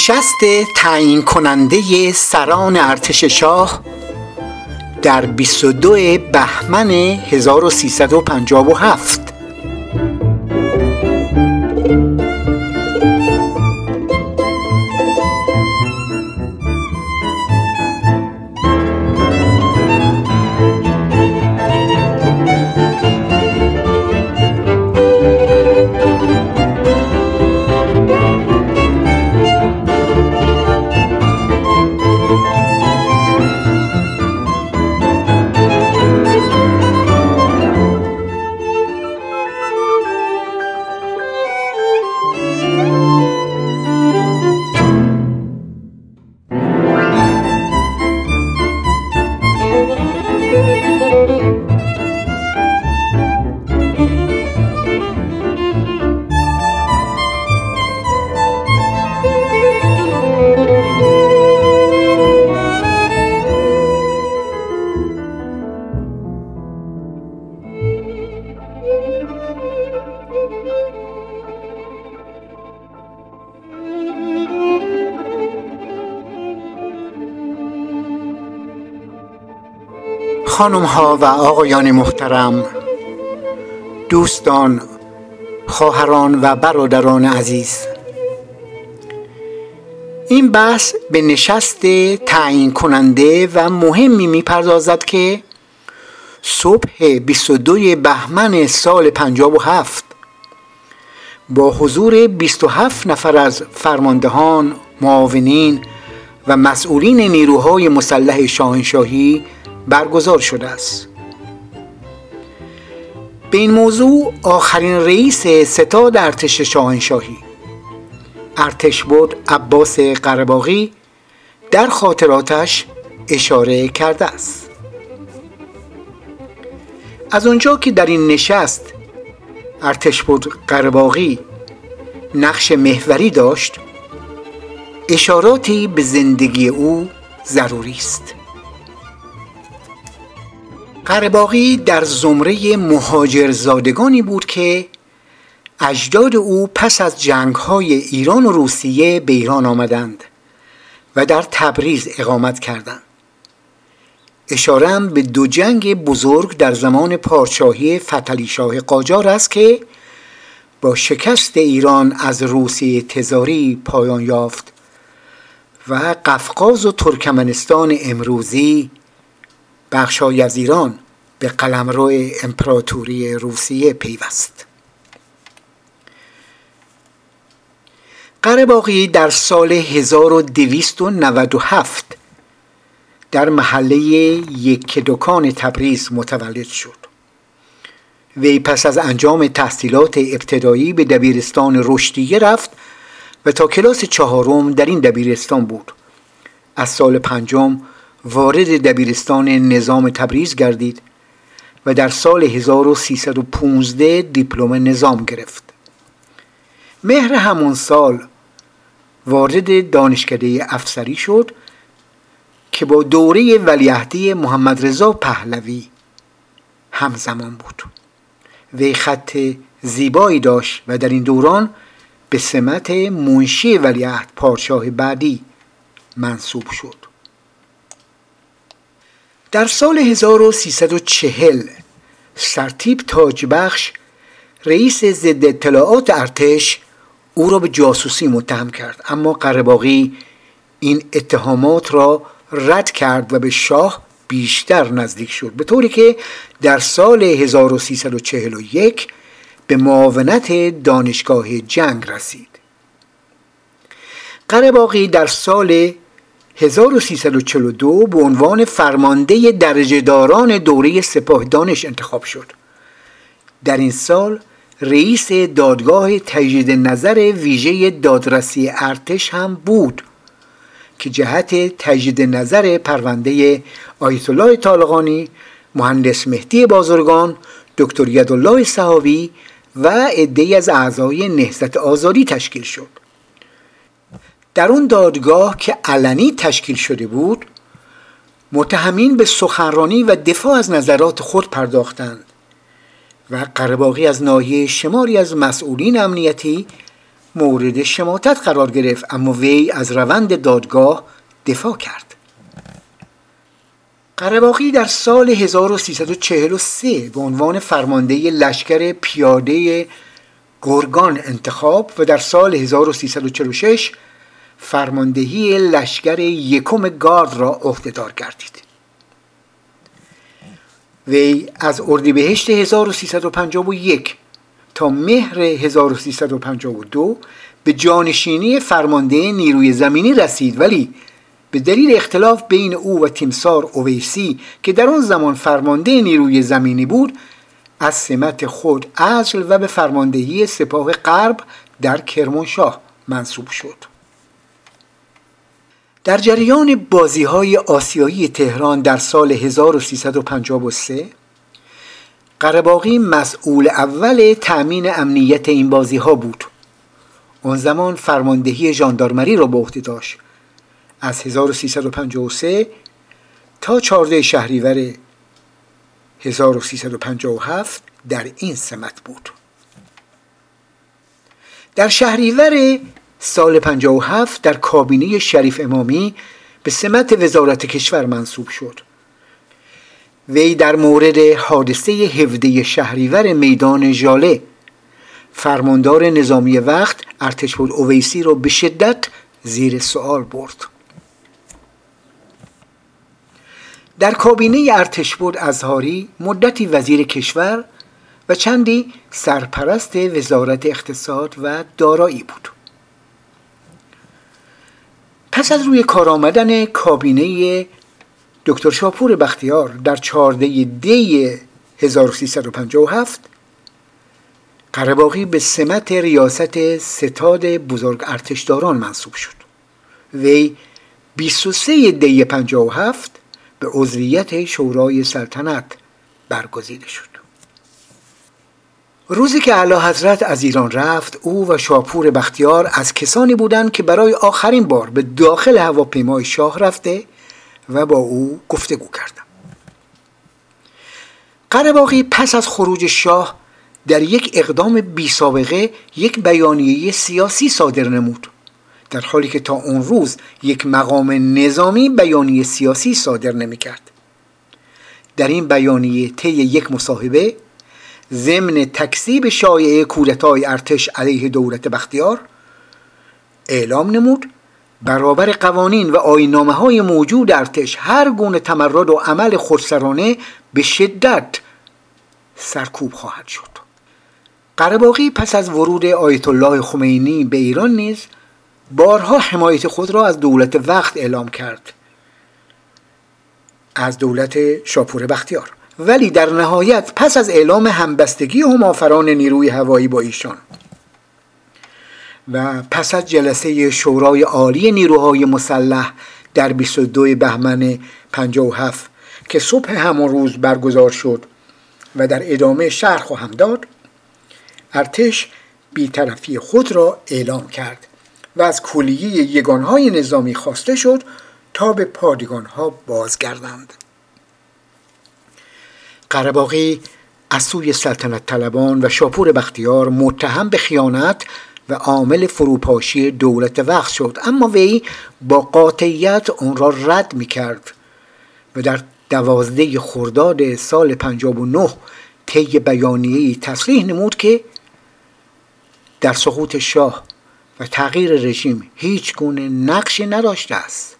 نشست تعیین کننده سران ارتش شاه در 22 بهمن 1357 خانم ها و آقایان محترم دوستان خواهران و برادران عزیز. این بحث به نشست تعیین کننده و مهمی می‌پردازد که صبح 22 بهمن سال 57 با حضور 27 نفر از فرماندهان، معاونین و مسئولین نیروهای مسلح شاهنشاهی برگزار شده است. به این موضوع آخرین رئیس ستاد ارتش شاهنشاهی ارتش بود عباس قرباغی در خاطراتش اشاره کرده است. از آنجا که در این نشست ارتش بود قرباغی نقش محوری داشت اشاراتی به زندگی او ضروری است. قرباقی در زمره مهاجرزادگانی بود که اجداد او پس از جنگهای ایران و روسیه به ایران آمدند و در تبریز اقامت کردند. اشاره به دو جنگ بزرگ در زمان پادشاهی فتلی شاه قاجار است که با شکست ایران از روسیه تزاری پایان یافت و قفقاز و ترکمنستان امروزی بخشای از ایران به قلمرو امپراتوری روسیه پیوست. قرباقی در سال 1297 در محله یک دکان تبریز متولد شد. وی پس از انجام تحصیلات ابتدایی به دبیرستان رشدیه رفت و تا کلاس چهارم در این دبیرستان بود. از سال پنجم وارد دبیرستان نظام تبریز گردید و در سال 1315 دیپلم نظام گرفت. مهر همان سال وارد دانشکده افسری شد که با دوره ولیعهدی محمد رضا پهلوی همزمان بود. وی خط زیبایی داشت و در این دوران به سمت منشی ولیعهد پادشاه بعدی منصوب شد. در سال 1340 سرتیب تاجبخش رئیس ضد اطلاعات ارتش او را به جاسوسی متهم کرد. اما قرباقی این اتهامات را رد کرد و به شاه بیشتر نزدیک شد. به طوری که در سال 1341 به معاونت دانشگاه جنگ رسید. قرباقی در سال 1342 به عنوان فرمانده درجه داران دوره سپاه دانش انتخاب شد. در این سال رئیس دادگاه تجدید نظر ویژه دادرسی ارتش هم بود که جهت تجدید نظر پرونده آیت الله طالقانی مهندس مهدی بازرگان دکتر یدالله صحابی و عده از اعضای نهضت آزادی تشکیل شد. در اون دادگاه که علنی تشکیل شده بود متهمین به سخنرانی و دفاع از نظرات خود پرداختند و قرباقی از ناحیه شماری از مسئولین امنیتی مورد شماتت قرار گرفت اما وی از روند دادگاه دفاع کرد. قرباقی در سال 1343 به عنوان فرمانده لشکر پیاده گرگان انتخاب و در سال 1346 فرماندهی لشکر یکم گارد را عهدهدار گردید. وی از اردیبهشت 1351 تا مهر 1352 به جانشینی فرمانده نیروی زمینی رسید ولی به دلیل اختلاف بین او و تیمسار اویسی که در آن زمان فرمانده نیروی زمینی بود از سمت خود ازل و به فرماندهی سپاه غرب در کرمانشاه منصوب شد. در جریان بازی های آسیایی تهران در سال 1353 قرباقی مسئول اول تأمین امنیت این بازی ها بود. آن زمان فرماندهی ژاندارمری را به عهده داشت. از 1353 تا 14 شهریور 1357 در این سمت بود. در شهریور سال 57 در کابینه شریف امامی به سمت وزارت کشور منصوب شد. وی در مورد حادثه 17 شهریور میدان ژاله فرماندار نظامی وقت ارتشپور اویسی را به شدت زیر سوال برد. در کابینه ارتشپور ازهاری مدتی وزیر کشور و چندی سرپرست وزارت اقتصاد و دارایی بود. پس از روی کار آمدن کابینه دکتر شاپور بختیار در چارده دی 1357 قرباقی به سمت ریاست ستاد بزرگ ارتشداران منصوب شد. وی 23 دی 57 به عضویت شورای سلطنت برگزیده شد. روزی که اعلی حضرت از ایران رفت او و شاپور بختیار از کسانی بودند که برای آخرین بار به داخل هواپیمای شاه رفته و با او گفتگو کردم قرباقی پس از خروج شاه در یک اقدام بی سابقه یک بیانیه سیاسی صادر نمود در حالی که تا اون روز یک مقام نظامی بیانیه سیاسی صادر نمی کرد. در این بیانیه طی یک مصاحبه ضمن تکذیب شایعه کودتای ارتش علیه دولت بختیار اعلام نمود برابر قوانین و آینامه های موجود ارتش هر گونه تمرد و عمل خودسرانه به شدت سرکوب خواهد شد. قرباقی پس از ورود آیت الله خمینی به ایران نیز بارها حمایت خود را از دولت وقت اعلام کرد. از دولت شاپور بختیار. ولی در نهایت پس از اعلام همبستگی همافران نیروی هوایی با ایشان و پس از جلسه شورای عالی نیروهای مسلح در 22 بهمن 57 که صبح همان روز برگزار شد و در ادامه شهر خواهم داد ارتش بیطرفی خود را اعلام کرد و از کلیه یگانهای نظامی خواسته شد تا به پادگانها بازگردند. قرباقی از سوی سلطنت طلبان و شاپور بختیار متهم به خیانت و عامل فروپاشی دولت وقت شد. اما وی با قاطعیت آن را رد می کرد و در دوازده خرداد سال 59 طی بیانیه‌ای تصریح نمود که در سقوط شاه و تغییر رژیم هیچ گونه نقشی نداشته است.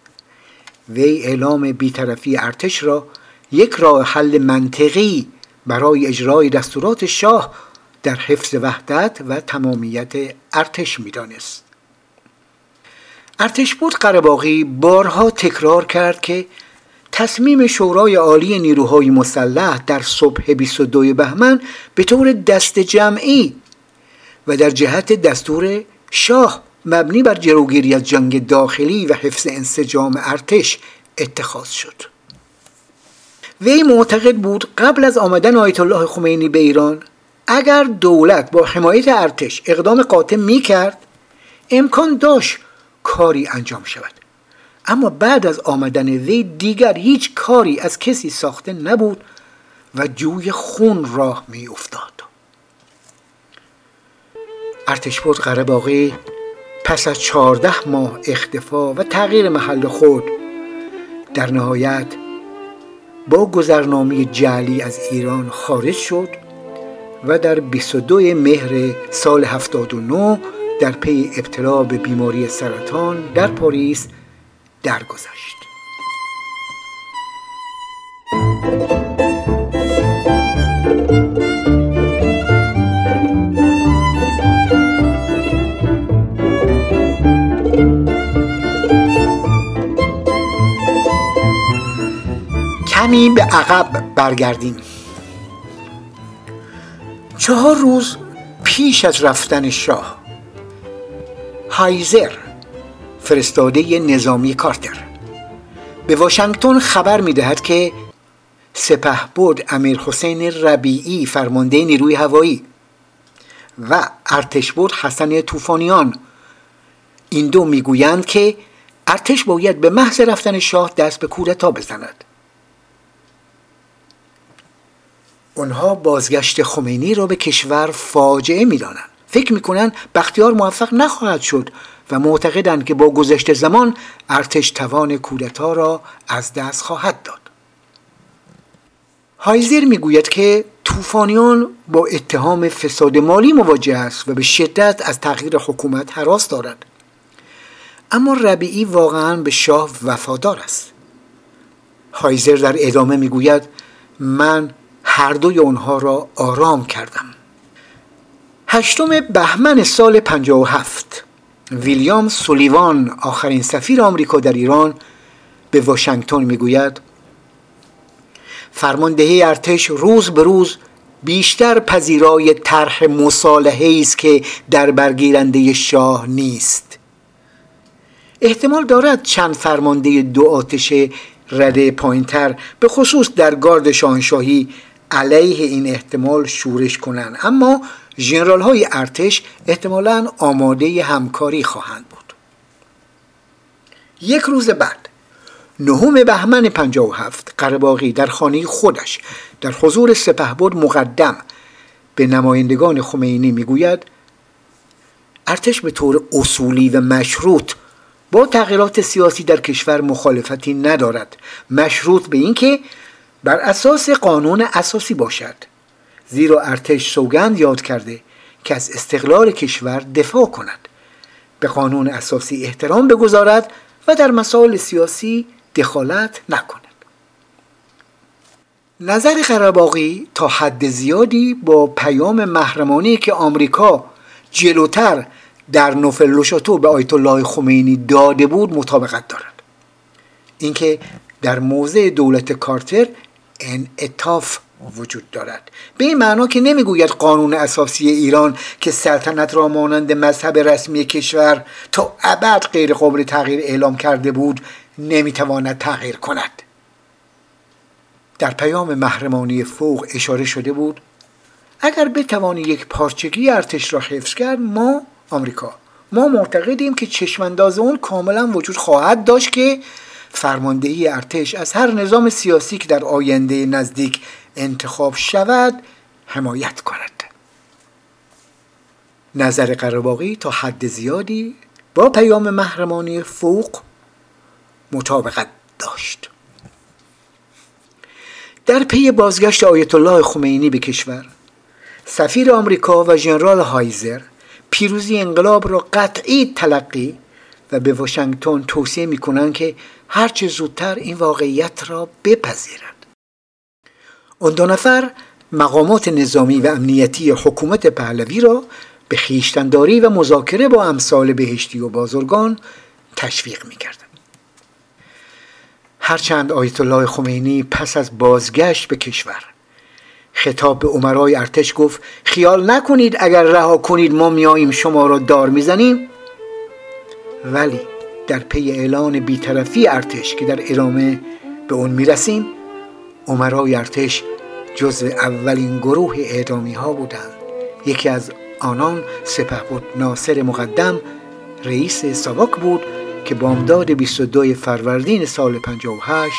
وی اعلام بیطرفی ارتش را یک راه حل منطقی برای اجرای دستورات شاه در حفظ وحدت و تمامیت ارتش می‌دانست. ارتش بود قرباقی بارها تکرار کرد که تصمیم شورای عالی نیروهای مسلح در صبح 22 بهمن به طور دست جمعی و در جهت دستور شاه مبنی بر جلوگیری از جنگ داخلی و حفظ انسجام ارتش اتخاذ شد. وی معتقد بود قبل از آمدن آیت الله خمینی به ایران اگر دولت با حمایت ارتش اقدام قاطع می کرد امکان داشت کاری انجام شود. اما بعد از آمدن وی دیگر هیچ کاری از کسی ساخته نبود و جوی خون راه می افتاد ارتشبرد قرباقی پس از چهارده ماه اختفا و تغییر محل خود در نهایت با گذرنامه جعلی از ایران خارج شد و در 22 مهر سال 79 در پی ابتلا به بیماری سرطان در پاریس درگذشت. کمی به عقب برگردیم. چهار روز پیش از رفتن شاه هایزر فرستاده نظامی کارتر. به واشنگتن خبر می دهد که سپه بود امیر حسین ربیعی فرمانده نیروی هوایی و ارتش بود حسن توفانیان این دو می‌گویند که ارتش باید به محض رفتن شاه دست به کودتا بزند. اونها بازگشت خمینی را به کشور فاجعه می‌دانند. فکر می‌کنند بختیار موفق نخواهد شد و معتقدند که با گذشت زمان ارتش توان کودتا را از دست خواهد داد. هایزر می‌گوید که طوفانیان با اتهام فساد مالی مواجه است و به شدت از تغییر حکومت حراس دارد. اما ربیعی واقعا به شاه وفادار است. هایزر در ادامه می‌گوید من هر دوی آنها را آرام کردم. هشتم بهمن سال 57 ویلیام سولیوان آخرین سفیر آمریکا در ایران به واشنگتن می‌گوید فرماندهی ارتش روز به روز بیشتر پذیرای طرح مصالحه است که در برگیرنده شاه نیست. احتمال دارد چند فرمانده دو آتش رده پایینتر به خصوص در گارد شاهنشاهی علیه این احتمال شورش کنند. اما ژنرال های ارتش احتمالا آماده همکاری خواهند بود. یک روز بعد نهم بهمن 57 قرباقی در خانه خودش در حضور سپهبد مقدم به نمایندگان خمینی می‌گوید ارتش به طور اصولی و مشروط با تغییرات سیاسی در کشور مخالفتی ندارد. مشروط به اینکه بر اساس قانون اساسی باشد. زیرا ارتش سوگند یاد کرده که از استقلال کشور دفاع کند. به قانون اساسی احترام بگذارد و در مسائل سیاسی دخالت نکند. نظر قرباقی تا حد زیادی با پیام محرمانی که آمریکا جلوتر در نوفل به آیت الله خمینی داده بود مطابقت دارد. اینکه در موضع دولت کارتر انعطاف وجود دارد. به این معنا که نمی‌گوید قانون اساسی ایران که سلطنت را مانند مذهب رسمی کشور تا ابد غیر قابل تغییر اعلام کرده بود نمی‌تواند تغییر کند. در پیام محرمانی فوق اشاره شده بود اگر بتوانی یک پارچگی ارتش را حفظ کرد ما آمریکا ما معتقدیم که چشمانداز اون کاملا وجود خواهد داشت که فرماندهی ارتش از هر نظام سیاسی که در آینده نزدیک انتخاب شود حمایت کند. نظر قرباقی تا حد زیادی با پیام محرمانی فوق مطابقت داشت. در پی بازگشت آیت الله خمینی به کشور سفیر آمریکا و ژنرال هایزر پیروزی انقلاب را قطعی تلقی و به واشنگتن توصیه می کنند که هرچه زودتر این واقعیت را بپذیرد اون دو نفر مقامات نظامی و امنیتی حکومت پهلوی را به خیشتنداری و مذاکره با امثال بهشتی و بازرگان تشویق می کردن. هرچند آیت الله خمینی پس از بازگشت به کشور خطاب به عمرای ارتش گفت خیال نکنید اگر رها کنید ما میاییم شما را دار می‌زنیم ولی در پی اعلان بیطرفی ارتش که در ادامه به اون می‌رسیم عمرای ارتش جزو اولین گروه اعدامی ها بودند. یکی از آنان سپه بود ناصر مقدم رئیس ساواک بود که بامداد 22 فروردین سال 58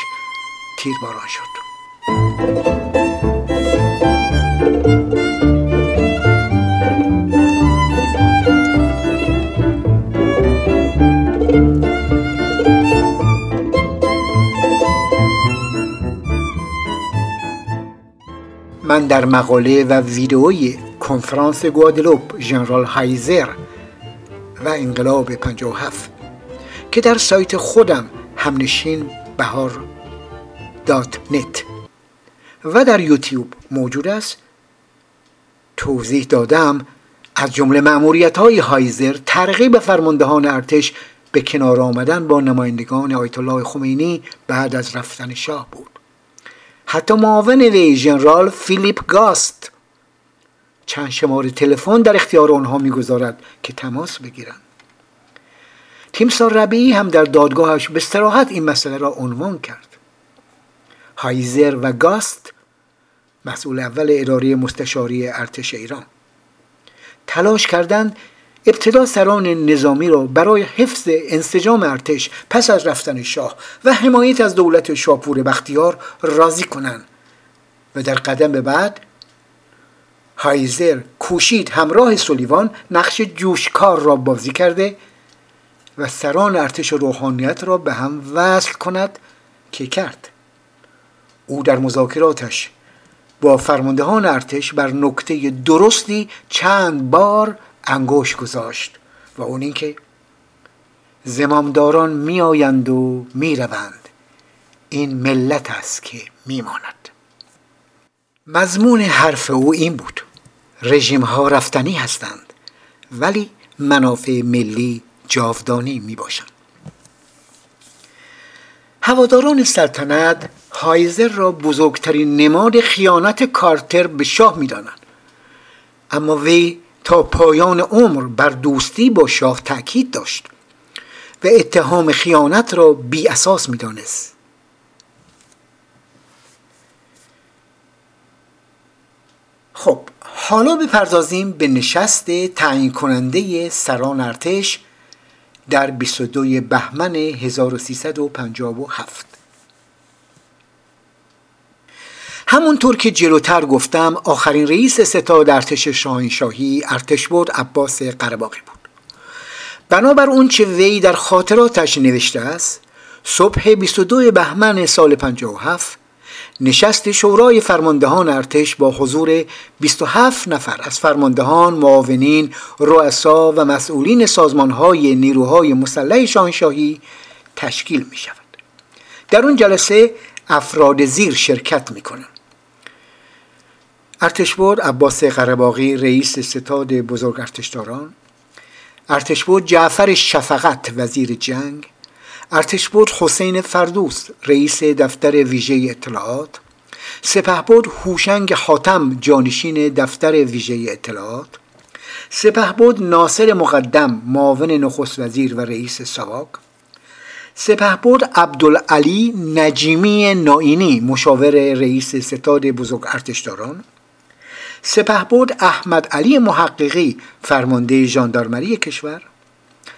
تیرباران شد. من در مقاله و ویدئوی کنفرانس گوادلوپ ژنرال هایزر و انقلاب 57 که در سایت خودم همنشین بهار dot net و در یوتیوب موجود است. توضیح دادم از جمله ماموریت های هایزر ترغیب فرماندهان ارتش به کنار آمدن با نمایندگان آیت الله خمینی بعد از رفتن شاه بود. حتی معاون وی ژنرال فیلیپ گاست. چند شماره تلفن در اختیار آنها می‌گذارد که تماس بگیرند. تیمسار ربیعی هم در دادگاهش به استراحت این مسئله را عنوان کرد. هایزر و گاست مسئول اول اداره مستشاری ارتش ایران. تلاش کردند ابتدا سران نظامی را برای حفظ انسجام ارتش پس از رفتن شاه و حمایت از دولت شاپور بختیار راضی کنند. و در قدم به بعد هایزر کوشید همراه سولیوان نقش جوشکار را بازی کرده و سران ارتش روحانیت را به هم وصل کند که کرد. او در مذاکراتش با فرماندهان ارتش بر نکته درستی چند بار انگوش گذاشت و اون اینکه زمامداران میآیند و می‌روند. این ملت است که میماند. مضمون حرف او این بود. رژیم ها رفتنی هستند ولی منافع ملی جاودانی می باشند هواداران سلطنت هایزر را بزرگترین نماد خیانت کارتر به شاه می دانند. اما وی تا پایان عمر بر دوستی با شاه تاکید داشت و اتهام خیانت را بی اساس می دانست. خب حالا بپردازیم به نشست تعیین کننده سران ارتش در 22 بهمن 1357 همونطور که جلوتر گفتم آخرین رئیس ستاد ارتش شاهنشاهی ارتش بود عباس قرباقی بود بنابر اون چه وی در خاطراتش نوشته است صبح 22 بهمن سال 57 نشست شورای فرماندهان ارتش با حضور 27 نفر از فرماندهان، معاونین، رؤسا و مسئولین سازمانهای نیروهای مسلح شاهنشاهی تشکیل می شود. در اون جلسه افراد زیر شرکت می کنند. ارتشبرد عباس قرباقی رئیس ستاد بزرگ ارتشداران. ارتشبرد جعفر شفقت وزیر جنگ. ارتشبرد حسین فردوس رئیس دفتر ویژه اطلاعات. سپهبد هوشنگ حاتم جانشین دفتر ویژه اطلاعات. سپهبد ناصر مقدم معاون نخست وزیر و رئیس سواک. سپهبد عبدالعلی نجیمی نائینی مشاور رئیس ستاد بزرگ ارتشداران. سپهبد احمد علی محققی فرمانده ژاندارمری کشور.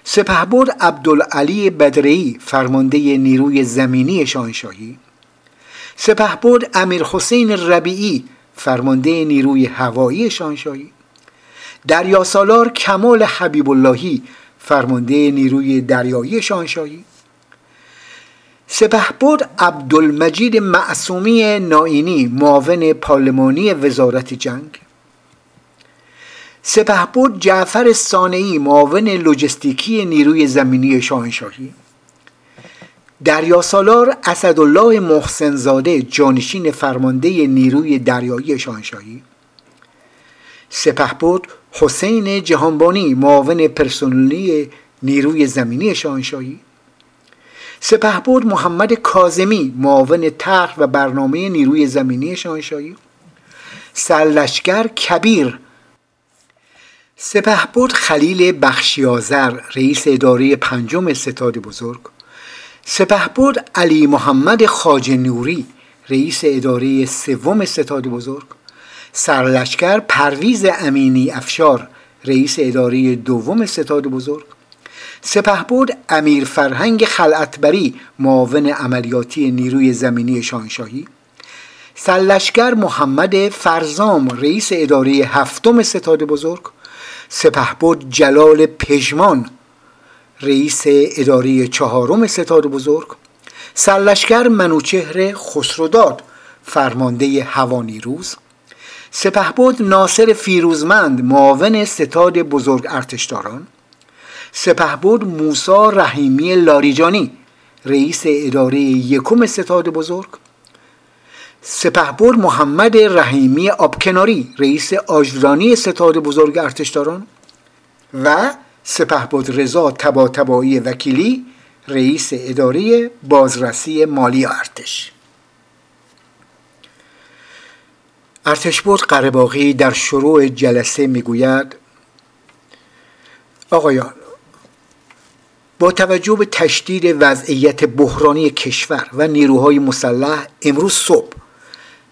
سپهبد عبدالعلی بدری فرمانده نیروی زمینی شاهنشاهی. امیر حسین ربیعی فرمانده نیروی هوایی شاهنشاهی. دریا سالار کمال حبیب اللهی فرمانده نیروی دریایی شاهنشاهی. سپهبد عبدالمجید معصومی نائینی معاون پارلمانی وزارت جنگ. سپهبد جعفر سانعی معاون لوجستیکی نیروی زمینی شاهنشاهی. دریا سالار اسدالله محسنزاده جانشین فرمانده نیروی دریایی شاهنشاهی. سپهبد حسین جهانبانی معاون پرسنلی نیروی زمینی شاهنشاهی. سپهبد محمد کازمی معاون طرح و برنامه نیروی زمینی شاهنشاهی. سرلشکر کبیر. سپهبد خلیل بخشیازر رئیس اداره پنجم ستاد بزرگ. سپهبد علی محمد خاج نوری رئیس اداره سوم ستاد بزرگ. سرلشکر پرویز امینی افشار رئیس اداره دوم ستاد بزرگ. سپهبد امیر فرهنگ خلعتبری معاون عملیاتی نیروی زمینی شاهنشاهی. سرلشکر محمد فرزام رئیس اداره هفتم ستاد بزرگ. سپهبد جلال پژمان رئیس اداره چهارم ستاد بزرگ. سرلشکر منوچهر خسروداد فرمانده هوانیروز سپهبد ناصر فیروزمند معاون ستاد بزرگ ارتشداران. سپهبد موسا رحیمی لاریجانی رئیس اداره یکم ستاد بزرگ. سپهبد محمد رحیمی آبکناری رئیس آجرانی ستاد بزرگ ارتشداران. و سپهبد رضا تبا تبایی وکیلی رئیس اداره بازرسی مالی ارتش. ارتشبرد قرباقی در شروع جلسه می‌گوید آقایان با توجه به تشدید وضعیت بحرانی کشور و نیروهای مسلح امروز صبح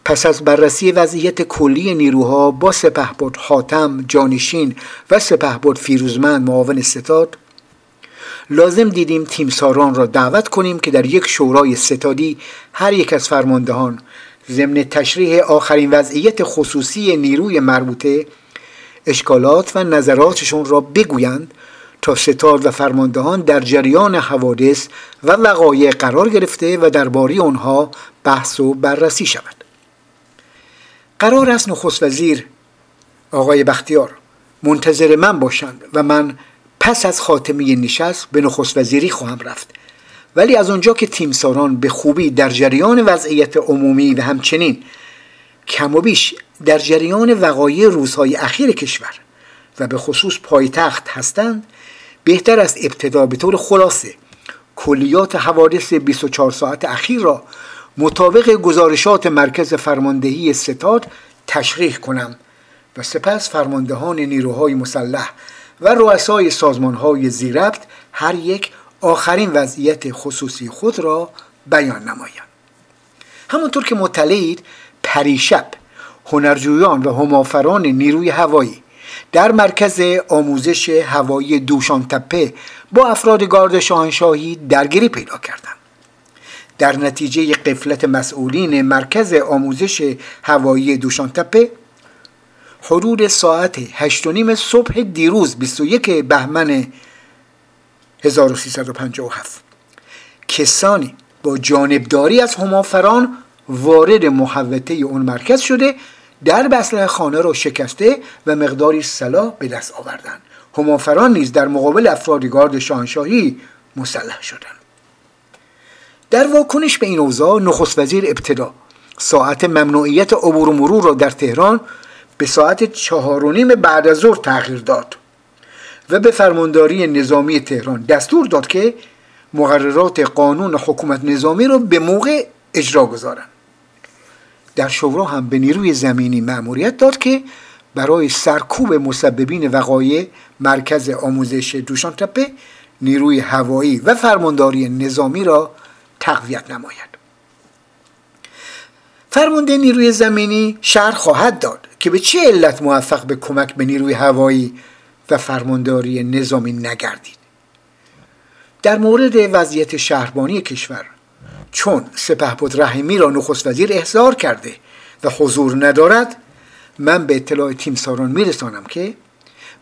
پس از بررسی وضعیت کلی نیروها با سپهبد حاتم جانشین و سپهبد فیروزمند معاون ستاد لازم دیدیم تیمساران را دعوت کنیم که در یک شورای ستادی هر یک از فرماندهان ضمن تشریح آخرین وضعیت خصوصی نیروی مربوطه اشکالات و نظراتشون را بگویند تا ستاد و فرماندهان در جریان حوادث و وقایع قرار گرفته و درباره آنها بحث و بررسی شود. قرار است نخست وزیر آقای بختیار منتظر من باشند و من پس از خاتمه نشست به نخست وزیری خواهم رفت. ولی از آنجا که تیمساران به خوبی در جریان وضعیت عمومی و همچنین کم و بیش در جریان وقایع روزهای اخیر کشور و به خصوص پایتخت هستند بهتر است ابتدا به طور خلاصه کلیات حوادث 24 ساعت اخیر را مطابق گزارشات مرکز فرماندهی ستاد تشریح کنم و سپس فرماندهان نیروهای مسلح و رؤسای سازمانهای زیربط هر یک آخرین وضعیت خصوصی خود را بیان نمایند. همانطور که مطلعید پریشب هنرجویان و همافران نیروی هوایی در مرکز آموزش هوایی دوشان تپه با افراد گارد شاهنشاهی درگیری پیدا کردند. در نتیجه قفلت مسئولین مرکز آموزش هوایی دوشانتپه حدود ساعت هشت نیم صبح دیروز 21 بهمن 1357 کسانی با جانبداری از همافران وارد محوطه اون مرکز شده در بسله خانه را شکسته و مقداری سلاح به دست آوردند. همافران نیز در مقابل افراد گارد شاهنشاهی مسلح شدند. در واکنش به این اوضاع نخست وزیر ابتدا ساعت ممنوعیت عبور و مرور را در تهران به ساعت چهار و نیم بعد از ظهر تغییر داد و به فرمانداری نظامی تهران دستور داد که مقررات قانون حکومت نظامی را به موقع اجرا گذارند. در شورا هم به نیروی زمینی مأموریت داد که برای سرکوب مسببین وقایع مرکز آموزش دوشان تپه نیروی هوایی و فرمانداری نظامی را تقویت نماید. فرمانده نیروی زمینی شهر خواهد داد که به چه علت موفق به کمک به نیروی هوایی و فرمانداری نظامی نگردید. در مورد وضعیت شهربانی کشور چون سپهبد رحیمی را نخست وزیر احضار کرده و حضور ندارد من به اطلاع تیمساران میرسانم که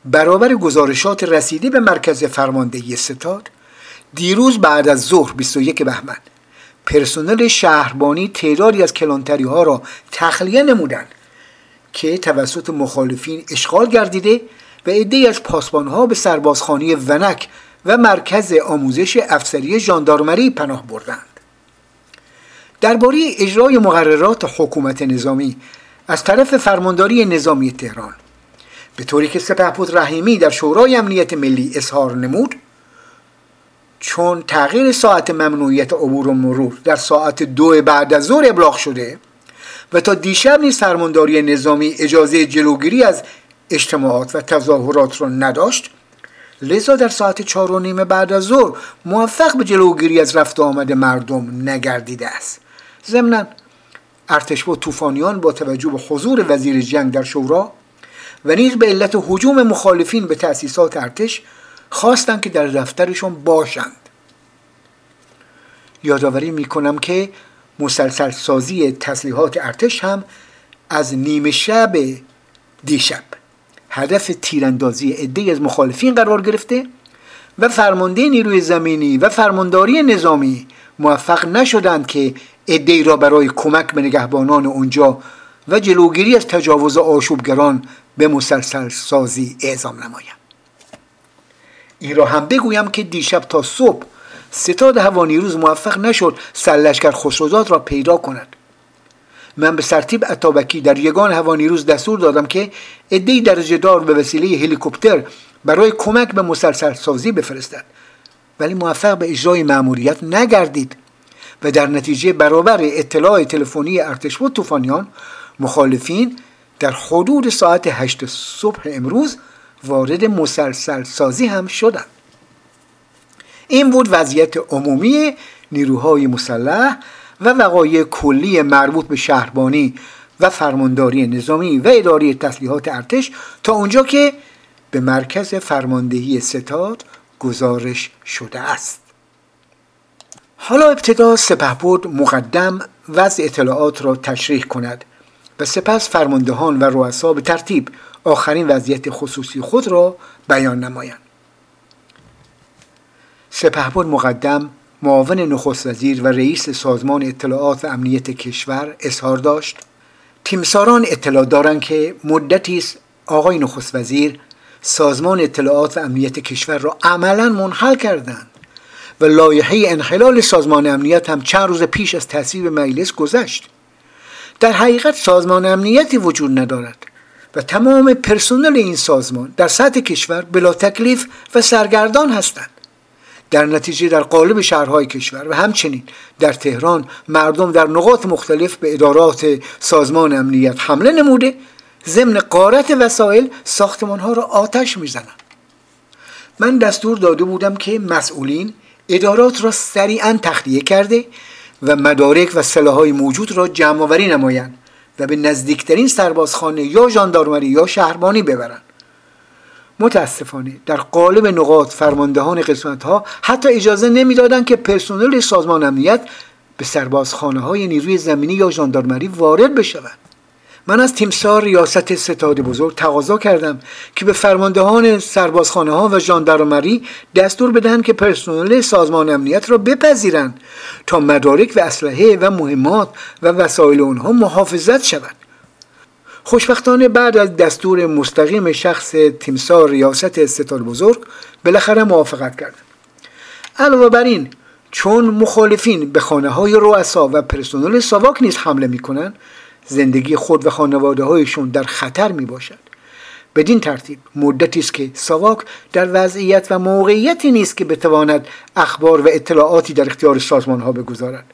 برابر گزارشات رسیده به مرکز فرماندهی ستاد دیروز بعد از ظهر 21 بهمن پرسنل شهربانی تعدادی از کلانتری ها را تخلیه نمودند که توسط مخالفین اشغال گردیده و عدهای از پاسبان ها به سربازخانه ونک و مرکز آموزش افسری ژاندارمری پناه بردند. درباره اجرای مقررات حکومت نظامی از طرف فرمانداری نظامی تهران. به طوری که سپهبد رحیمی در شورای امنیت ملی اظهار نمود چون تغییر ساعت ممنوعیت عبور و مرور در ساعت دو بعد از ظهر ابلاغ شده و تا دیشب نیز فرمانداری نظامی اجازه جلوگیری از اجتماعات و تظاهرات را نداشت لذا در ساعت چهار و نیم بعد از ظهر موفق به جلوگیری از رفت آمد مردم نگردیده است. ضمنا ارتش با طوفانیان با توجه به حضور وزیر جنگ در شورا و نیز به علت حجوم مخالفین به تأسیسات ارتش خواستند که در دفترشون باشند. یادآوری می‌کنم که مسلسل سازی تسلیحات ارتش هم از نیمه شب دیشب هدف تیراندازی عده از مخالفین قرار گرفته و فرمانده نیروی زمینی و فرمانداری نظامی موفق نشدند که عده را برای کمک به نگهبانان اونجا و جلوگیری از تجاوز آشوبگران به مسلسل سازی اعزام نمایند این را هم بگویم که دیشب تا صبح ستاد هوانیروز موفق نشد سرلشکر خسروزاد را پیدا کند. من به سرتیب اتابکی در یگان هوانیروز دستور دادم که عدهای درجه دار به وسیله هلیکوپتر برای کمک به مسلسل سازی بفرستد. ولی موفق به اجرای مأموریت نگردید. و در نتیجه برابر اطلاع تلفنی ارتش و طوفانیان مخالفین در حدود ساعت هشت صبح امروز وارد مسلسل سازی هم شدند. این بود وضعیت عمومی نیروهای مسلح و وقایع کلی مربوط به شهربانی و فرمانداری نظامی و اداره تسلیحات ارتش تا اونجا که به مرکز فرماندهی ستاد گزارش شده است. حالا ابتدا سپهبد مقدم وضع اطلاعات را تشریح کند و سپس فرماندهان و رؤسا به ترتیب آخرین وضعیت خصوصی خود را بیان نمایند. سپهبد مقدم معاون نخست وزیر و رئیس سازمان اطلاعات و امنیت کشور اظهار داشت. تیمساران اطلاع دارند که مدتی است آقای نخست وزیر سازمان اطلاعات و امنیت کشور را عملا منحل کردند. و لایحه انحلال سازمان امنیت هم چند روز پیش از تصویب مجلس گذشت. در حقیقت سازمان امنیتی وجود ندارد و تمام پرسنل این سازمان در سطح کشور بلا تکلیف و سرگردان هستند. در نتیجه در قالب شهرهای کشور و همچنین در تهران مردم در نقاط مختلف به ادارات سازمان امنیت حمله نموده ضمن قارت وسایل ساختمان را آتش می‌زنند. من دستور داده بودم که مسئولین ادارات را سریعا تخلیه کرده و مدارک و سلاحهای موجود را جمع آوری نمایند و به نزدیکترین سربازخانه یا ژاندارمری یا شهربانی ببرند. متاسفانه در قالب نقاط فرماندهان قسمت ها حتی اجازه نمی‌دادند که پرسنل سازمان امنیت به سربازخانه های نیروی زمینی یا ژاندارمری وارد بشوند. من از تیمسار ریاست ستاد بزرگ تقاضا کردم که به فرماندهان سربازخانه ها و ژاندارمری دستور بدهند که پرسنل سازمان امنیت را بپذیرند تا مدارک و اسلحه و مهمات و وسایل آنها محافظت شود. خوشبختانه بعد از دستور مستقیم شخص تیمسار ریاست ستاد بزرگ بالاخره موافقت کردند علاوه بر این چون مخالفین به خانه های رؤسا و پرسنل ساواک نیز حمله می کنند زندگی خود و خانواده هایشون در خطر می باشد بدین ترتیب مدتی است که ساواک در وضعیت و موقعیتی نیست که بتواند اخبار و اطلاعاتی در اختیار سازمان ها بگذارد.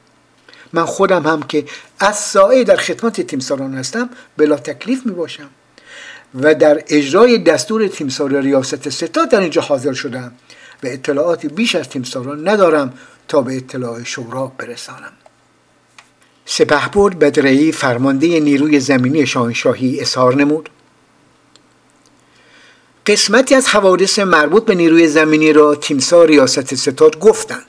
من خودم هم که از سایه در خدمت تیمساران هستم بلا تکلیف می باشم و در اجرای دستور تیمسار ریاست ستاد در اینجا حاضر شدم و اطلاعاتی بیش از تیمساران ندارم تا به اطلاع شورا برسانم. سپهبد بدرعی فرمانده نیروی زمینی شاهنشاهی اظهار نمود. قسمتی از حوادث مربوط به نیروی زمینی را تیمسار ریاست ستاد گفتند.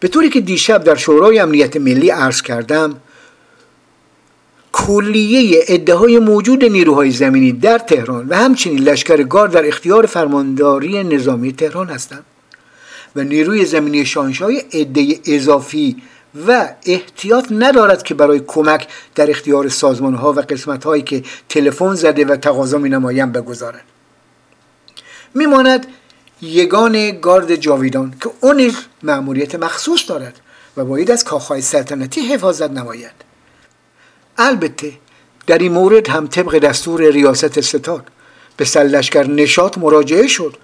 به طوری که دیشب در شورای امنیت ملی عرض کردم کلیه ادعای موجود نیروهای زمینی در تهران و همچنین لشکر گارد در اختیار فرمانداری نظامی تهران هستند و نیروی زمینی شاهنشاهی عده اضافی و احتیاط ندارد که برای کمک در اختیار سازمان ها و قسمت هایی که تلفن زده و تقاضا می نمایند بگذارد میماند یگان گارد جاویدان که اون نیز مأموریت مخصوص دارد و باید از کاخهای سلطنتی حفاظت نماید. البته در این مورد هم طبق دستور ریاست ستاد به سلشکر نشاط مراجعه شد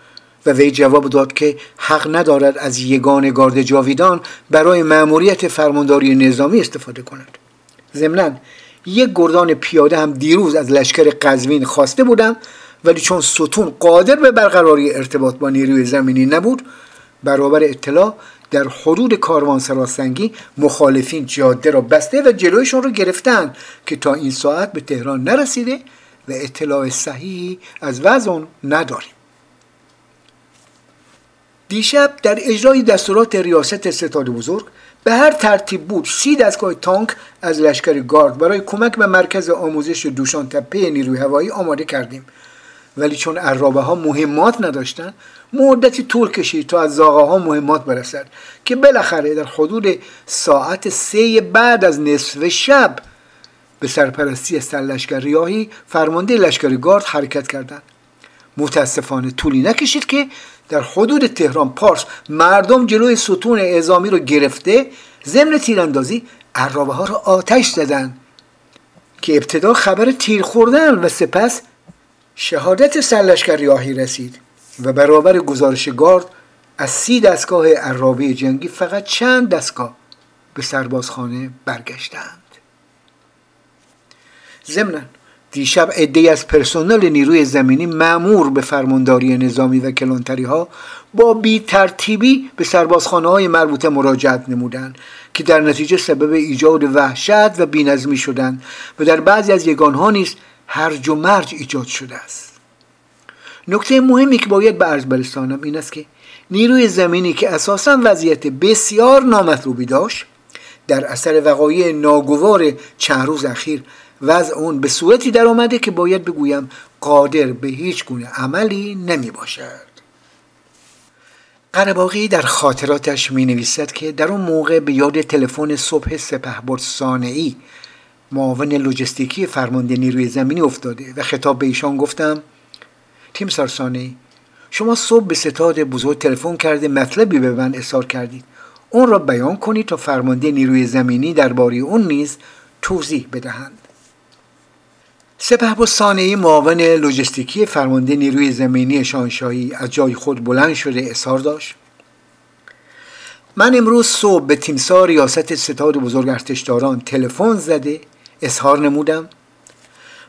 و وی جواب داد که حق ندارد از یگان گارد جاویدان برای مأموریت فرمانداری نظامی استفاده کند. ضمنا یک گردان پیاده هم دیروز از لشکر قزوین خواسته بودم ولی چون ستون قادر به برقراری ارتباط با نیروی زمینی نبود برابر اطلاع در حدود کاروان سراسنگی مخالفین جاده را بسته و جلویشون رو گرفتن که تا این ساعت به تهران نرسیده و اطلاع صحیحی از وضع نداریم. دیشب در اجرای دستورات ریاست ستاد بزرگ به هر ترتیب بود سی دستگاه تانک از لشکر گارد برای کمک به مرکز آموزش دوشان تپه نیروی هوایی آماده کردیم. ولی چون عرابه ها مهمات نداشتن مدتی طول کشید تا از زاغه ها مهمات برسد که بالاخره در حدود ساعت سه بعد از نصف شب به سرپرستی سرلشکر ریاهی فرمانده لشکر گارد حرکت کردند. متاسفانه طولی نکشید که در حدود تهران پارس مردم جلوی ستون اعزامی رو گرفته ضمن تیراندازی عرابه ها را آتش زدند که ابتدا خبر تیر خوردن و سپس شهادت سرلشکر ریاهی رسید و برابر گزارش گارد از سی دستگاه عرابه جنگی فقط چند دستگاه به سربازخانه برگشتند. ضمنا دیشب عده از پرسنل نیروی زمینی معمور به فرمانداری نظامی و کلانتری ها با بی ترتیبی به سربازخانه های مربوطه مراجعت نمودند که در نتیجه سبب ایجاد وحشت و بینظمی شدند و در بعضی از یگانها نیز هرج و مرج ایجاد شده است. نکته مهمی که باید به عرض برسانم این است که نیروی زمینی که اساسا وضعیت بسیار نامطلوبی داشت در اثر وقایع ناگوار چند روز اخیر وضع اون به صورتی در آمده که باید بگویم قادر به هیچ گونه عملی نمی باشد قرباقی در خاطراتش می نویسد که در اون موقع به یاد تلفن صبح سپهبد سانعی معاون لوجستیکی فرمانده نیروی زمینی افتاده و خطاب به ایشان گفتم تیم سارسانعی شما صبح به ستاد بزرگ تلفن کرده مطلبی به من اظهار کردید. اون را بیان کنید تا فرمانده نیروی زمینی درباره اون نیز توضیح بدهند. سپه ثانیی معاون لوجستیکی فرمانده نیروی زمینی شانشاهی از جای خود بلند شده اظهار داشت. من امروز صبح به تیمسار ریاست ستاد بزرگ ارتشداران تلفن زده اظهار نمودم.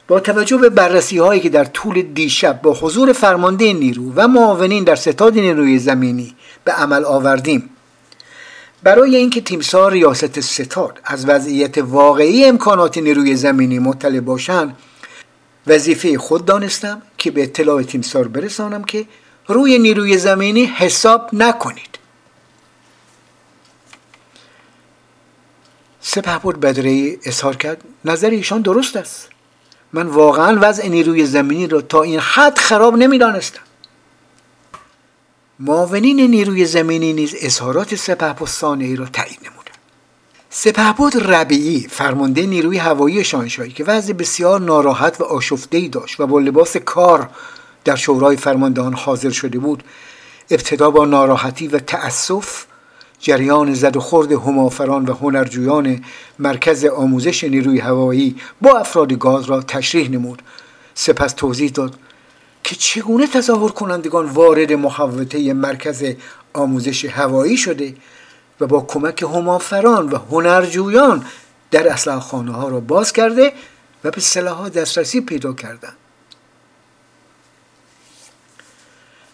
با توجه به بررسی هایی که در طول دیشب با حضور فرمانده نیرو و معاونین در ستاد نیروی زمینی به عمل آوردیم. برای اینکه تیمسار ریاست ستاد از وضعیت واقعی امکانات نیروی زمینی مطلع باشند وظیفه خود دانستم که به اطلاع تیمسار برسانم که روی نیروی زمینی حساب نکنید. سپه بود بدره اظهار کرد نظر ایشان درست است. من واقعا وضع نیروی زمینی را تا این حد خراب نمی‌دانستم. معاونین نیروی زمینی نیز اظهارات سپه ای را تایید سپهبد ربیعی فرمانده نیروی هوایی شاهنشاهی که وضع بسیار ناراحت و آشفتهای داشت و با لباس کار در شورای فرماندهان حاضر شده بود ابتدا با ناراحتی و تأسف جریان زد و خورد همافران و هنرجویان مرکز آموزش نیروی هوایی با افراد گاز را تشریح نمود. سپس توضیح داد که چگونه تظاهر کنندگان وارد محوطه مرکز آموزش هوایی شده و با کمک همافران و هنرجویان در اصلاح خانه ها را باز کرده و به سلاح دسترسی پیدا کردند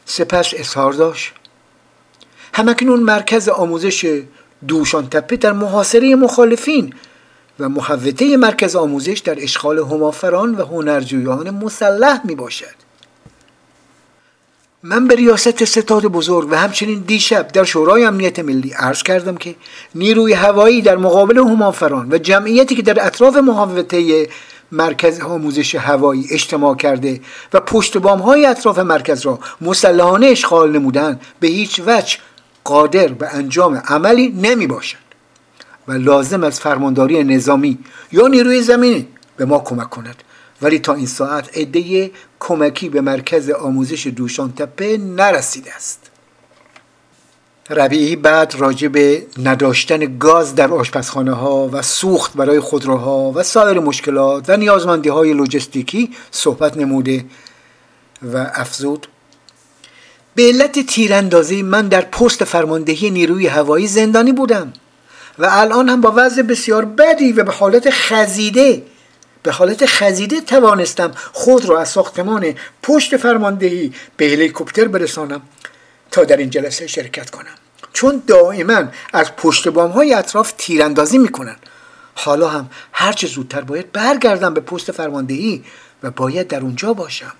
سپس اظهار داشت. همکنون مرکز آموزش دوشان تپه در محاصره مخالفین و محوطه مرکز آموزش در اشغال همافران و هنرجویان مسلح می باشد من به ریاست ستاد بزرگ و همچنین دیشب در شورای امنیت ملی عرض کردم که نیروی هوایی در مقابل همافران و جمعیتی که در اطراف محوطه مرکز آموزش هوایی اجتماع کرده و پشت بام های اطراف مرکز را مسلحانه اشغال نمودن به هیچ وجه قادر به انجام عملی نمی باشد و لازم از فرمانداری نظامی یا نیروی زمینی به ما کمک کند. ولی تا این ساعت عده کمکی به مرکز آموزش دوشان تپه نرسیده است. ربیعی بعد راجع به نداشتن گاز در آشپزخانه ها و سوخت برای خودروها و سایر مشکلات و نیازمندی های لوجستیکی صحبت نموده و افزود به علت تیراندازی من در پست فرماندهی نیروی هوایی زندانی بودم و الان هم با وضع بسیار بدی و به حالت خزیده به حالت خزیده توانستم خود را از ساختمان پشت فرماندهی به هلیکوپتر برسانم تا در این جلسه شرکت کنم. چون دائما از پشت بام های اطراف تیراندازی می‌کنن. حالا هم هرچه زودتر باید برگردم به پست فرماندهی و باید در اونجا باشم.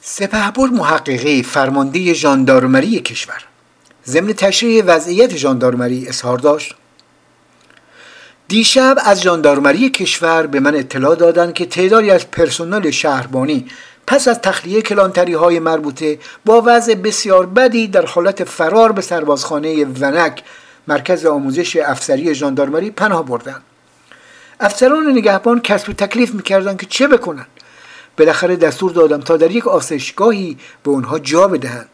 سپهبد محققه فرمانده ژاندارمری کشور. ضمن تشریح وضعیت ژاندارمری اظهار داشت. دیشب از ژاندارمری کشور به من اطلاع دادند که تعدادی از پرسنل شهربانی پس از تخلیه کلانتری های مربوطه با وضع بسیار بدی در حالت فرار به سربازخانه ونک مرکز آموزش افسری ژاندارمری پناه بردند افسران نگهبان کسب تکلیف می‌کردند که چه بکنند بالاخره دستور دادم تا در یک آسشگاهی به اونها جا بدهند.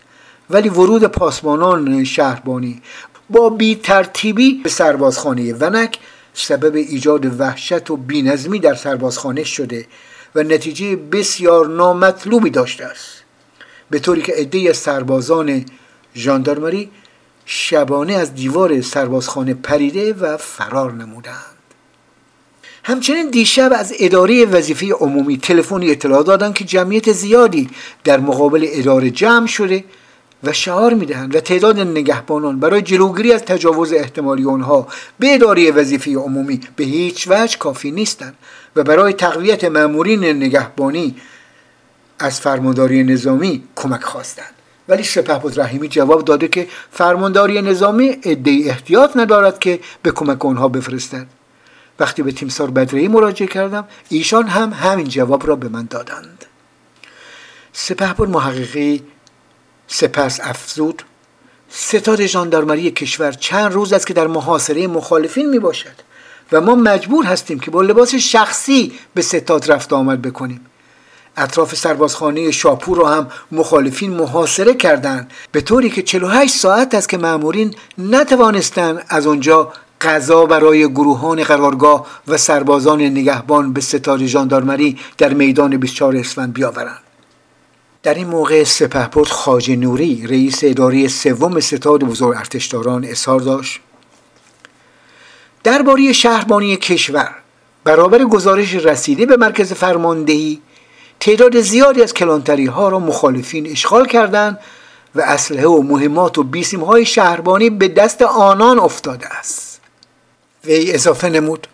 ولی ورود پاسبانان شهربانی با بی ترتیبی به سربازخانه ونک سبب ایجاد وحشت و بینظمی در سربازخانه شده و نتیجه بسیار نامطلوبی داشته است. به طوری که عده سربازان ژاندارمری شبانه از دیوار سربازخانه پریده و فرار نمودند. همچنین دیشب از اداره وظیفه عمومی تلفنی اطلاع دادند که جمعیت زیادی در مقابل اداره جمع شده و شعار می‌دهند و تعداد نگهبانان برای جلوگیری از تجاوز احتمالی آنها به اداره وظیفه عمومی به هیچ وجه کافی نیستند و برای تقویت مامورین نگهبانی از فرمانداری نظامی کمک خواستند. ولی سپهبد رحیمی جواب داده که فرمانداری نظامی عده احتیاط ندارد که به کمک آنها بفرستد وقتی به تیمسار بدرهی مراجعه کردم ایشان هم همین جواب را به من دادند. سپهبد محققی سپس افزود ستاد ژاندارمری کشور چند روز است که در محاصره مخالفین می باشد و ما مجبور هستیم که با لباس شخصی به ستاد رفت آمد بکنیم. اطراف سربازخانه شاپور را هم مخالفین محاصره کردند به طوری که 48 ساعت است که مامورین نتوانستند از آنجا غذا برای گروهان قرارگاه و سربازان نگهبان به ستاد ژاندارمری در میدان 24 اسفند بیاورند. در این موقع سپهبد خاج نوری رئیس اداره سوم ستاد بزرگ ارتشداران اظهار داشت. درباره شهربانی کشور برابر گزارش رسیده به مرکز فرماندهی تعداد زیادی از کلانتری ها را مخالفین اشغال کردند و اسلحه و مهمات و بیسیم های شهربانی به دست آنان افتاده است. وی اضافه نمود.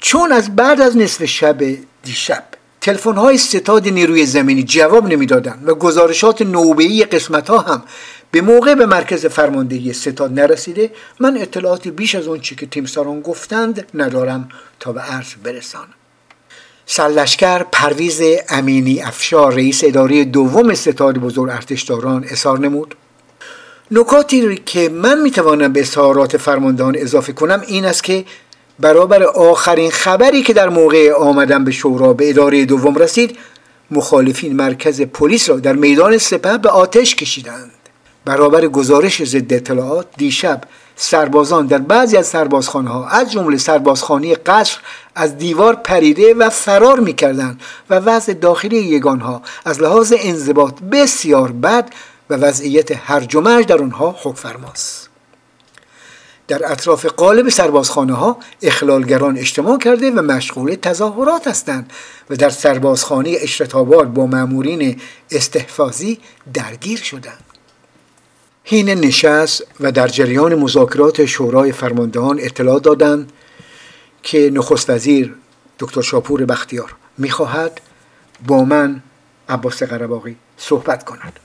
چون از بعد از نصف شب دیشب تلفن های ستاد نیروی زمینی جواب نمی‌دادند و گزارشات نوبه‌ای قسمت ها هم به موقع به مرکز فرماندهی ستاد نرسیده من اطلاعاتی بیش از اون چی که تیمساران گفتند ندارم تا به عرض برسانم. سرلشکر پرویز امینی افشار رئیس اداره دوم ستاد بزرگ ارتشداران اظهار نمود. نکاتی که من می‌توانم به اظهارات فرماندهان اضافه کنم این است که برابر آخرین خبری که در موقع آمدن به شورا به اداره دوم رسید مخالفین مرکز پلیس را در میدان سپه به آتش کشیدند. برابر گزارش ضد اطلاعات دیشب سربازان در بعضی از سربازخانه ها از جمله سربازخانه قصر از دیوار پریده و فرار می‌کردند و وضع داخلی یگان ها از لحاظ انضباط بسیار بد و وضعیت هرج و در آنها حک فرماست در اطراف قالب سربازخانه ها اخلالگران اجتماع کرده و مشغول تظاهرات هستند و در سربازخانه اشرتاباد با مامورین استحفاظی درگیر شدند. حین نشست و در جریان مذاکرات شورای فرماندهان اطلاع دادند که نخست وزیر دکتر شاپور بختیار می‌خواهد با من عباس قرباقی صحبت کند.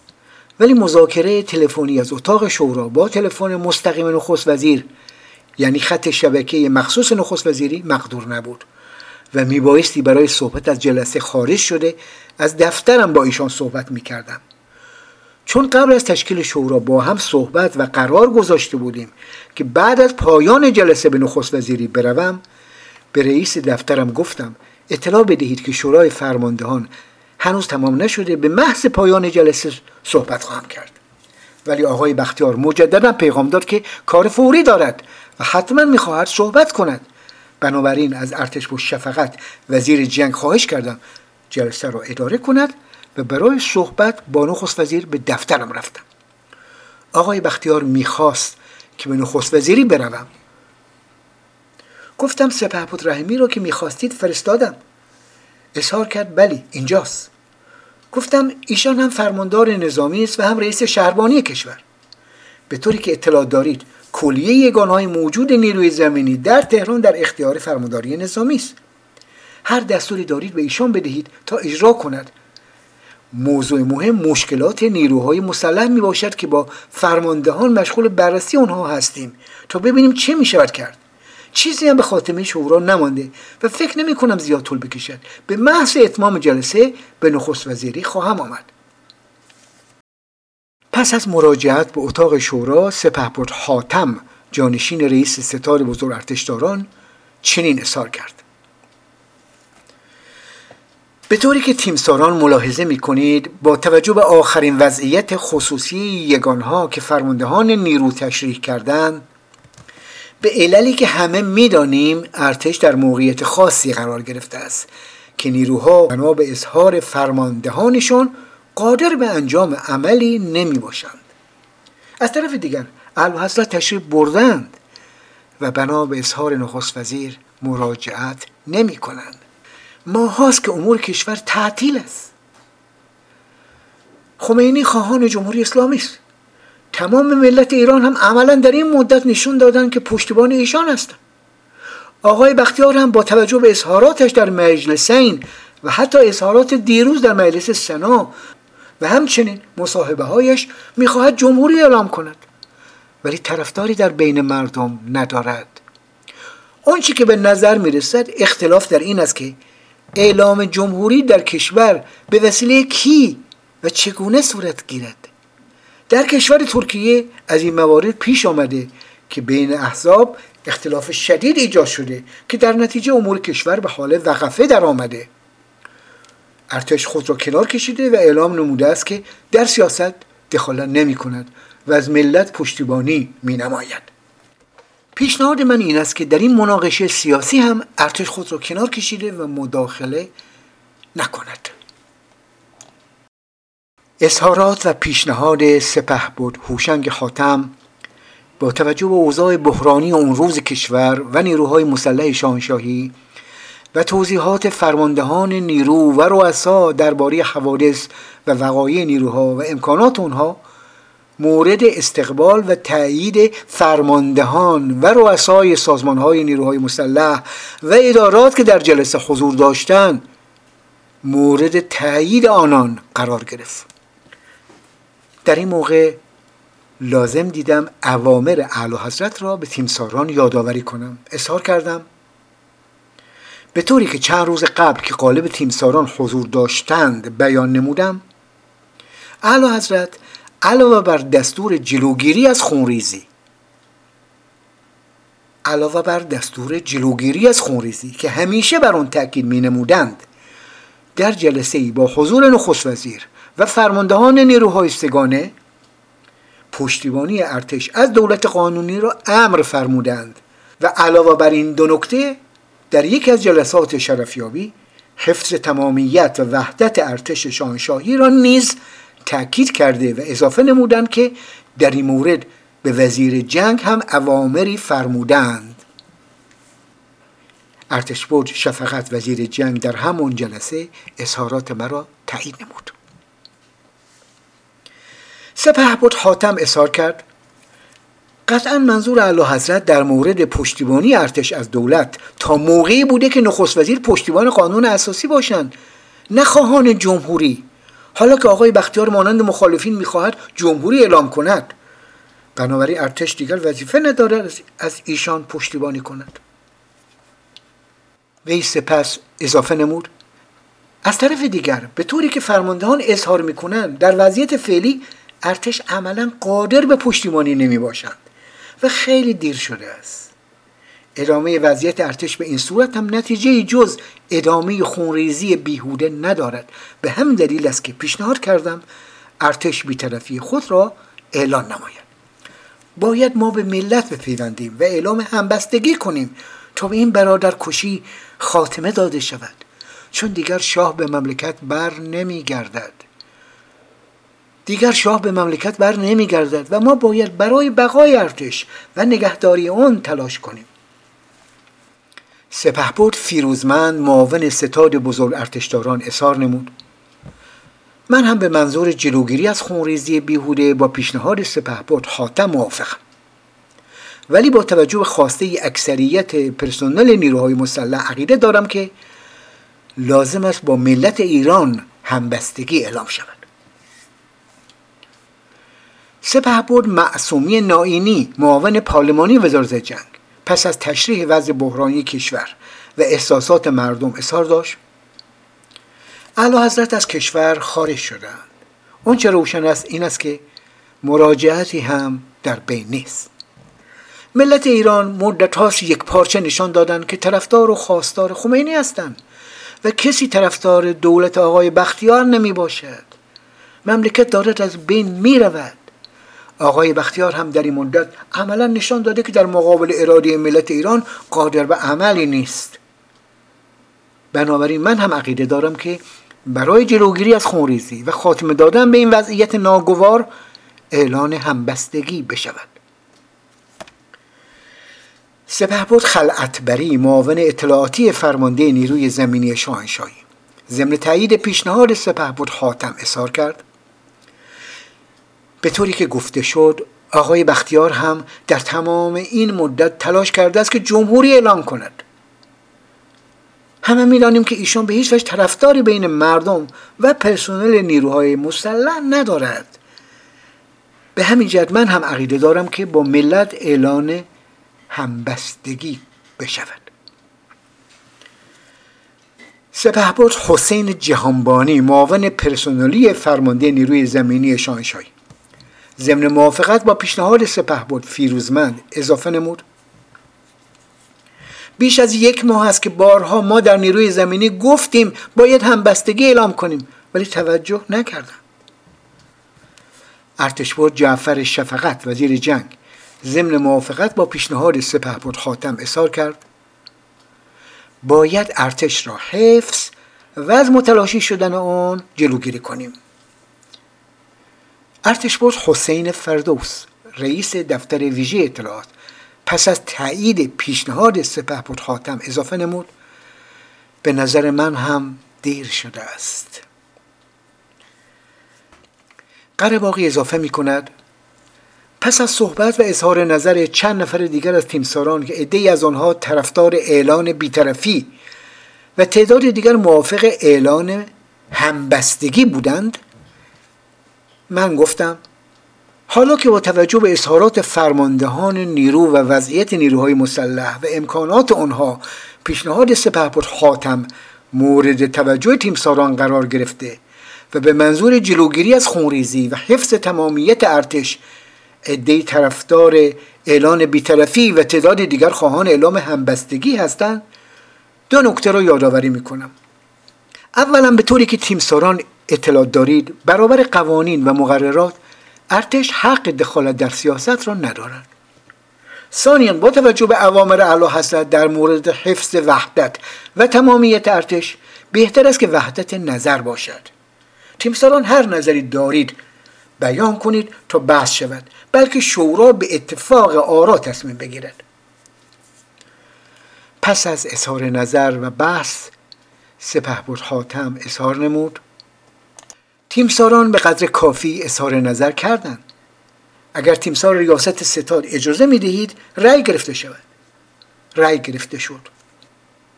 ولی مذاکره تلفنی از اتاق شورا با تلفن مستقیم نخست وزیر یعنی خط شبکه مخصوص نخست وزیری مقدور نبود و میبایستی برای صحبت از جلسه خارج شده از دفترم با ایشان صحبت می‌کردم. چون قبل از تشکیل شورا با هم صحبت و قرار گذاشته بودیم که بعد از پایان جلسه به نخست وزیری بروم به رئیس دفترم گفتم اطلاع بدهید که شورای فرماندهان هنوز تمام نشده به محض پایان جلسه صحبت خواهم کرد. ولی آقای بختیار مجددا پیغام داد که کار فوری دارد و حتما می‌خواهد صحبت کند. بنابراین از ارتش و شفقت وزیر جنگ خواهش کردم جلسه را اداره کند و برای صحبت با نخست وزیر به دفترم رفتم. آقای بختیار می‌خواست که به نخست وزیری بروم. گفتم سپهبد رحیمی را که می‌خواستید فرستادم. اظهار کرد بلی اینجاست. گفتم ایشان هم فرماندار نظامی است و هم رئیس شهربانی کشور. به طوری که اطلاع دارید کلیه یگانهای موجود نیروی زمینی در تهران در اختیار فرمانداری نظامی است. هر دستوری دارید به ایشان بدهید تا اجرا کند. موضوع مهم مشکلات نیروهای مسلح می باشد که با فرماندهان مشغول بررسی آنها هستیم تا ببینیم چه می شود کرد. چیزی هم به خاتمه شورا نمانده و فکر نمی کنم زیاد طول بکشد. به محض اتمام جلسه به نخست وزیری خواهم آمد. پس از مراجعت به اتاق شورا سپهبد حاتم جانشین رئیس ستاد بزرگ ارتشداران چنین اظهار کرد. به طوری که تیمساران ملاحظه می کنید با توجه به آخرین وضعیت خصوصی یگانها که فرماندهان نیرو تشریح کردند به عللی که همه می‌دانیم ارتش در موقعیت خاصی قرار گرفته است که نیروها بنا به اظهار فرماندهانشون قادر به انجام عملی نمی باشند از طرف دیگر اعلی حضرت تشریف بردند و بنا به اظهار نخست وزیر مراجعت نمی کنند ماهاست که امور کشور تعطیل است. خمینی خواهان جمهوری اسلامی است. تمام ملت ایران هم عملا در این مدت نشون دادن که پشتیبان ایشان هستند آقای بختیار هم با توجه به اظهاراتش در مجلسین و حتی اظهارات دیروز در مجلس سنا و همچنین مصاحبه هایش می‌خواهد جمهوری اعلام کند. ولی طرفداری در بین مردم ندارد. آنچه که به نظر می‌رسد اختلاف در این است که اعلام جمهوری در کشور به وسیله کی و چگونه صورت گیرد؟ در کشور ترکیه از این موارد پیش آمده که بین احزاب اختلاف شدید ایجاد شده که در نتیجه امور کشور به حال وقفه در آمده. ارتش خود را کنار کشیده و اعلام نموده است که در سیاست دخالت نمی کند و از ملت پشتیبانی می نماید. پیشنهاد من این است که در این مناقشه سیاسی هم ارتش خود را کنار کشیده و مداخله نکند. اظهارات و پیشنهاد سپه بود. هوشنگ خاتم با توجه به اوضاع بحرانی اون روز کشور و نیروهای مسلح شاهنشاهی و توضیحات فرماندهان نیرو و رؤسا درباره حوادث و وقایع نیروها و امکانات آنها مورد استقبال و تایید فرماندهان و رؤسای سازمانهای نیروهای مسلح و ادارات که در جلسه حضور داشتند مورد تایید آنان قرار گرفت. در این موقع لازم دیدم اوامر اعلی حضرت را به تیمساران یادآوری کنم. اظهار کردم به طوری که چند روز قبل که قالب تیمساران حضور داشتند بیان نمودم اعلی حضرت علاوه بر دستور جلوگیری از خونریزی علاوه بر دستور جلوگیری از خونریزی که همیشه بر آن تاکید می نمودند در جلسه ای با حضور نخست وزیر و فرماندهان نیروهای سگانه پشتیبانی ارتش از دولت قانونی را امر فرمودند و علاوه بر این دو نکته در یکی از جلسات شرفیابی حفظ تمامیت و وحدت ارتش شاهنشاهی را نیز تاکید کرده و اضافه نمودند که در این مورد به وزیر جنگ هم اوامری فرمودند. ارتش بود شفقت وزیر جنگ در همون جلسه اظهارات مرا تایید نمود. سپه بود حاتم اظهار کرد. قطعا منظور اعلی حضرت در مورد پشتیبانی ارتش از دولت تا موقعی بوده که نخست وزیر پشتیبان قانون اساسی باشند نه خواهان جمهوری. حالا که آقای بختیار مانند مخالفین می‌خواهد جمهوری اعلام کند. بنابراین ارتش دیگر وظیفه ندارد از ایشان پشتیبانی کند. وی سپس اضافه نمود. از طرف دیگر به طوری که فرماندهان اظهار می‌کنند در وضعیت فعلی ارتش عملا قادر به پشتیبانی نمی باشند و خیلی دیر شده است. ادامه وضعیت ارتش به این صورت هم نتیجه جز ادامه خونریزی بیهوده ندارد. به هم دلیل است که پیشنهاد کردم ارتش بیطرفی خود را اعلان نماید. باید ما به ملت بپیوندیم و اعلام همبستگی کنیم تا به این برادر کشی خاتمه داده شود. چون دیگر شاه به مملکت بر نمی گردد دیگر شاه به مملکت بر نمی گردد و ما باید برای بقای ارتش و نگهداری آن تلاش کنیم. سپهبد فیروزمند معاون ستاد بزرگ ارتشداران اظهار نمود. من هم به منظور جلوگیری از خونریزی بیهوده با پیشنهاد سپهبد حاتم موافقم. ولی با توجه به خواسته اکثریت پرسنل نیروهای مسلح عقیده دارم که لازم است با ملت ایران همبستگی اعلام شود. سپهبد معصومی نائینی معاون پارلمانی وزارت جنگ. پس از تشریح وضع بحرانی کشور و احساسات مردم اظهار داشت. اعلی حضرت از کشور خارج شدند. چه روشن است این است که مراجعتی هم در بین نیست. ملت ایران مدت هاست یک پارچه نشان دادند که طرفدار و خواستار خمینی هستند و کسی طرفدار دولت آقای بختیار نمی باشد مملکت دارد از بین می رود آقای بختیار هم در این مدت عملا نشان داده که در مقابل اراده ملت ایران قادر به عملی نیست. بنابراین من هم عقیده دارم که برای جلوگیری از خونریزی و خاتمه دادن به این وضعیت ناگوار اعلان همبستگی بشود. سپهبد خلعتبری معاون اطلاعاتی فرمانده نیروی زمینی شاهنشاهی. ضمن تایید پیشنهاد سپهبد حاتم اظهار کرد به طوری که گفته شد آقای بختیار هم در تمام این مدت تلاش کرده است که جمهوری اعلام کند. همه می‌دانیم که ایشان به هیچ وجه طرفداری بین مردم و پرسنل نیروهای مسلح ندارد. به همین جهت من هم عقیده دارم که با ملت اعلان همبستگی بشود. سپهبد حسین جهانبانی معاون پرسنلی فرمانده نیروی زمینی شاهنشاهی. ضمن موافقت با پیشنهاد سپهبد فیروزمند اضافه نمود. بیش از یک ماه است که بارها ما در نیروی زمینی گفتیم باید همبستگی اعلام کنیم ولی توجه نکردم. ارتشبرد جعفر شفقت وزیر جنگ ضمن موافقت با پیشنهاد سپهبد خاتم اظهار کرد. باید ارتش را حفظ و از متلاشی شدن آن جلوگیری کنیم. ارتشبرد حسین فردوس رئیس دفتر ویژه اطلاعات. پس از تایید پیشنهاد سپهبد خاتم اضافه نمود. به نظر من هم دیر شده است. قرباقی اضافه می کند. پس از صحبت و اظهار نظر چند نفر دیگر از تیمساران که عدهای از آنها طرفدار اعلان بیطرفی و تعداد دیگر موافق اعلان همبستگی بودند من گفتم حالا که با توجه به اظهارات فرماندهان نیرو و وضعیت نیروهای مسلح و امکانات آنها پیشنهاد سپهبد خاتم مورد توجه تیمساران قرار گرفته و به منظور جلوگیری از خونریزی و حفظ تمامیت ارتش عدهای طرفدار اعلان بیطرفی و تعداد دیگر خواهان اعلام همبستگی هستند دو نکته را یادآوری می‌کنم. اولا به طوری که تیمساران اطلاع دارید برابر قوانین و مقررات ارتش حق دخالت در سیاست را ندارند ثانیا با توجه به اوامر اعلی حضرت در مورد حفظ وحدت و تمامیت ارتش بهتر است که وحدت نظر باشد. تیمساران هر نظری دارید بیان کنید تا بحث شود بلکه شورا به اتفاق آرا تصمیم بگیرد. پس از اظهار نظر و بحث سپهبد حاتم اظهار نمود. تیمساران به قدر کافی اظهار نظر کردند. اگر تیمسار ریاست ستاد اجازه می دهید رأی گرفته شود. رأی گرفته شد.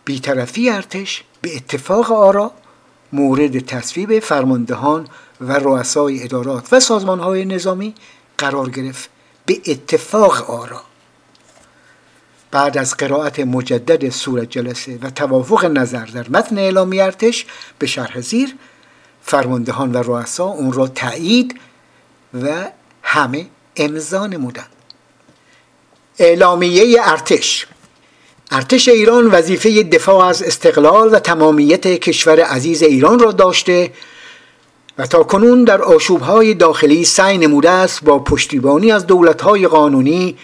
بیطرفی ارتش به اتفاق آرا مورد تصویب فرماندهان و رؤسای ادارات و سازمانهای نظامی قرار گرفت به اتفاق آرا. بعد از قرائت مجدد صورت جلسه و توافق نظر در متن اعلامی ارتش به شرح زیر فرماندهان و رؤسا اون را تایید و همه امضا نمودند. اعلامیه ارتش. ارتش ایران وظیفه دفاع از استقلال و تمامیت کشور عزیز ایران را داشته و تا کنون در آشوبهای داخلی سعی نموده است با پشتیبانی از دولتهای قانونی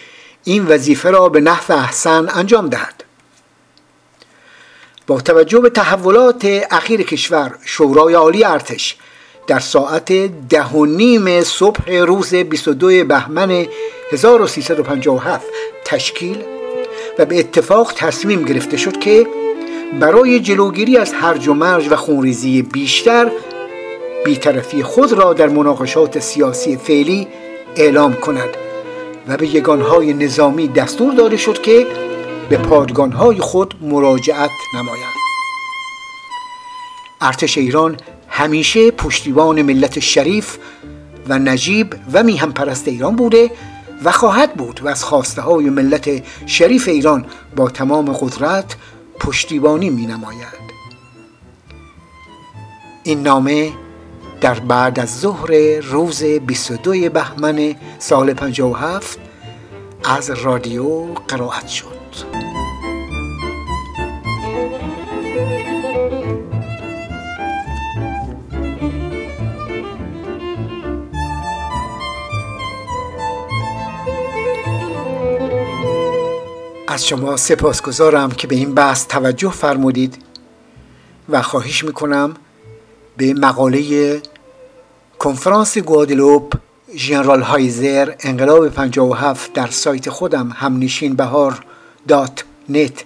این وظیفه را به نحو احسن انجام دهد. با توجه به تحولات اخیر کشور شورای عالی ارتش در ساعت ده و نیم صبح روز 22 بهمن 1357 تشکیل و به اتفاق تصمیم گرفته شد که برای جلوگیری از هرج و مرج و خونریزی بیشتر بیطرفی خود را در مناقشات سیاسی فعلی اعلام کند و به یگانهای نظامی دستور داده شد که به پادگانهای خود مراجعت نمایند. ارتش ایران همیشه پشتیبان ملت شریف و نجیب و میهم پرست ایران بوده و خواهد بود و از خواسته های ملت شریف ایران با تمام قدرت پشتیبانی می نماید این نامه در بعد از ظهر روز 22 بهمن سال 57 از رادیو قرائت شد. از شما سپاسگزارم که به این بحث توجه فرمودید و خواهش می‌کنم به مقاله کنفرانس گوادلوپ ژنرال هایزر انقلاب 57 در سایت خودم همنشین بهار دات نت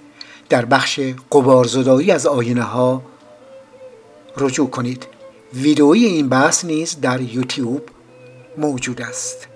در بخش قبارزدایی از آینه ها رجوع کنید. ویدئوی این بحث نیز در یوتیوب موجود است.